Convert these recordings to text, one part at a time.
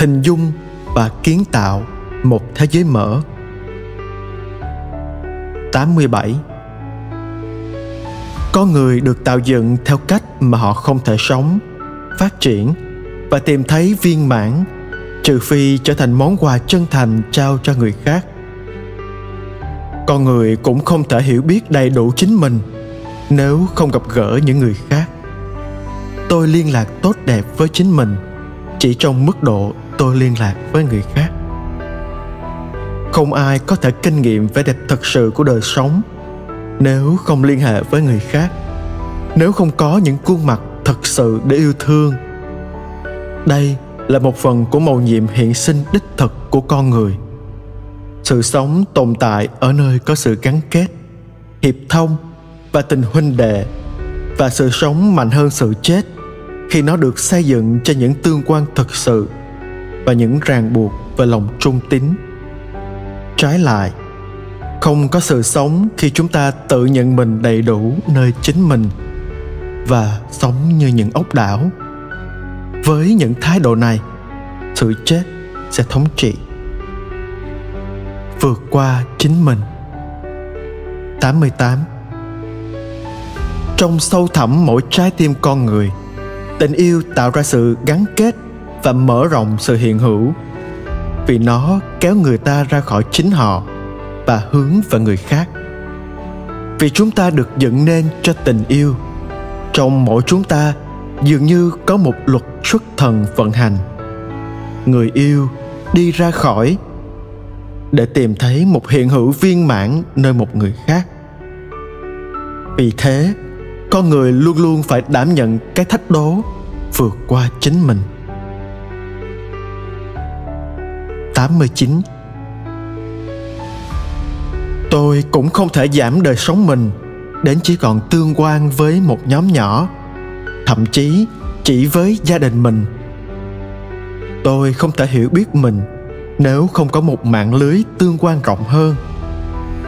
hình dung và kiến tạo một thế giới mở 87 Con người được tạo dựng theo cách mà họ không thể sống, phát triển và tìm thấy viên mãn trừ phi trở thành món quà chân thành trao cho người khác. Con người cũng không thể hiểu biết đầy đủ chính mình nếu không gặp gỡ những người khác. Tôi liên lạc tốt đẹp với chính mình chỉ trong mức độ tôi liên lạc với người khác. Không ai có thể kinh nghiệm vẻ đẹp thật sự của đời sống nếu không liên hệ với người khác, nếu không có những khuôn mặt thật sự để yêu thương. Đây là một phần của mầu nhiệm hiện sinh đích thực của con người. Sự sống tồn tại ở nơi có sự gắn kết, hiệp thông và tình huynh đệ, và sự sống mạnh hơn sự chết khi nó được xây dựng cho những tương quan thật sự và những ràng buộc về lòng trung tín. Trái lại, không có sự sống khi chúng ta tự nhận mình đầy đủ nơi chính mình và sống như những ốc đảo. Với những thái độ này, sự chết sẽ thống trị, vượt qua chính mình. 88 Trong sâu thẳm mỗi trái tim con người, Tình yêu tạo ra sự gắn kết và mở rộng sự hiện hữu. Vì nó kéo người ta ra khỏi chính họ và hướng vào người khác. Vì chúng ta được dựng nên cho tình yêu, trong mỗi chúng ta dường như có một luật xuất thần vận hành. Người yêu đi ra khỏi để tìm thấy một hiện hữu viên mãn nơi một người khác. Vì thế, con người luôn luôn phải đảm nhận cái thách đố vượt qua chính mình. 89 Tôi cũng không thể giảm đời sống mình, đến chỉ còn tương quan với một nhóm nhỏ, thậm chí chỉ với gia đình mình. Tôi không thể hiểu biết mình nếu không có một mạng lưới tương quan rộng hơn,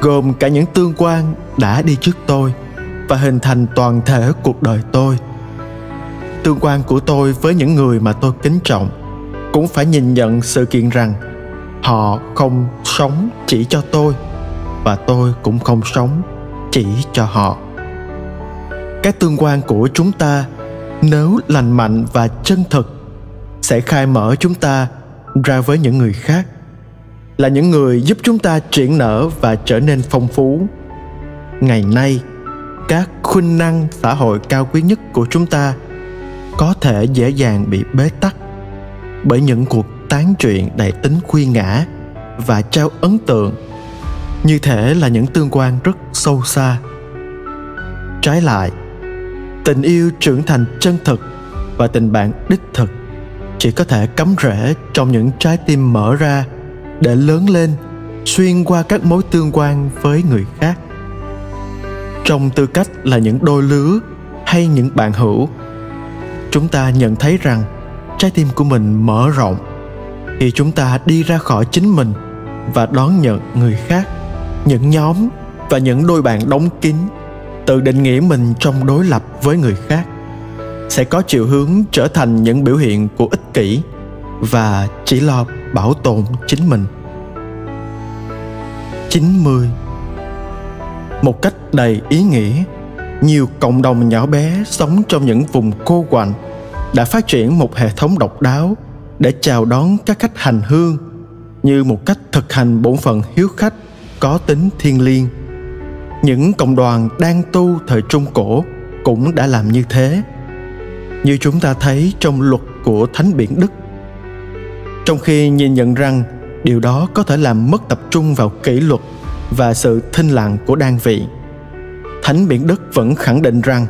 gồm cả những tương quan đã đi trước tôi và hình thành toàn thể cuộc đời tôi. Tương quan của tôi với những người mà tôi kính trọng cũng phải nhìn nhận sự kiện rằng họ không sống chỉ cho tôi, và tôi cũng không sống chỉ cho họ. Cái tương quan của chúng ta, nếu lành mạnh và chân thực, sẽ khai mở chúng ta ra với những người khác, là những người giúp chúng ta triển nở và trở nên phong phú. Ngày nay, các khuynh năng xã hội cao quý nhất của chúng ta có thể dễ dàng bị bế tắc bởi những cuộc tán chuyện đầy tính khuyên ngã và trao ấn tượng. Như thể là những tương quan rất sâu xa. Trái lại, tình yêu trưởng thành chân thực và tình bạn đích thực chỉ có thể cắm rễ trong những trái tim mở ra để lớn lên, xuyên qua các mối tương quan với người khác. Trong tư cách là những đôi lứa hay những bạn hữu, chúng ta nhận thấy rằng trái tim của mình mở rộng khi chúng ta đi ra khỏi chính mình và đón nhận người khác, những nhóm và những đôi bạn đóng kín, tự định nghĩa mình trong đối lập với người khác, sẽ có chiều hướng trở thành những biểu hiện của ích kỷ và chỉ lo bảo tồn chính mình. 90 một cách đầy ý nghĩa, nhiều cộng đồng nhỏ bé sống trong những vùng cô quạnh đã phát triển một hệ thống độc đáo để chào đón các khách hành hương như một cách thực hành bổn phận hiếu khách có tính thiêng liêng. Những cộng đoàn đang tu thời trung cổ cũng đã làm như thế. Như chúng ta thấy trong luật của thánh biển đức. Trong khi nhìn nhận rằng điều đó có thể làm mất tập trung vào kỷ luật và sự thinh lặng của đan vị, thánh biển đức vẫn khẳng định rằng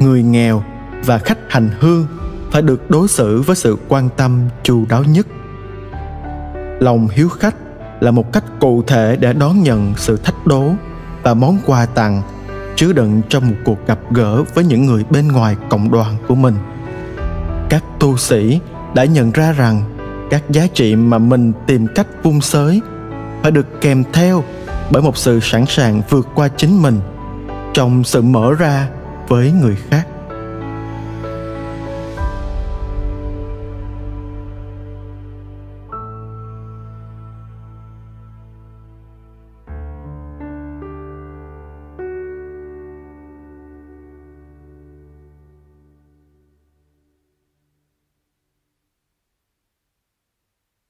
người nghèo và khách hành hương phải được đối xử với sự quan tâm chu đáo nhất. Lòng hiếu khách là một cách cụ thể để đón nhận sự thách đố và món quà tặng chứa đựng trong một cuộc gặp gỡ với những người bên ngoài cộng đoàn của mình. Các tu sĩ đã nhận ra rằng các giá trị mà mình tìm cách vung sới phải được kèm theo bởi một sự sẵn sàng vượt qua chính mình, trong sự mở ra với người khác.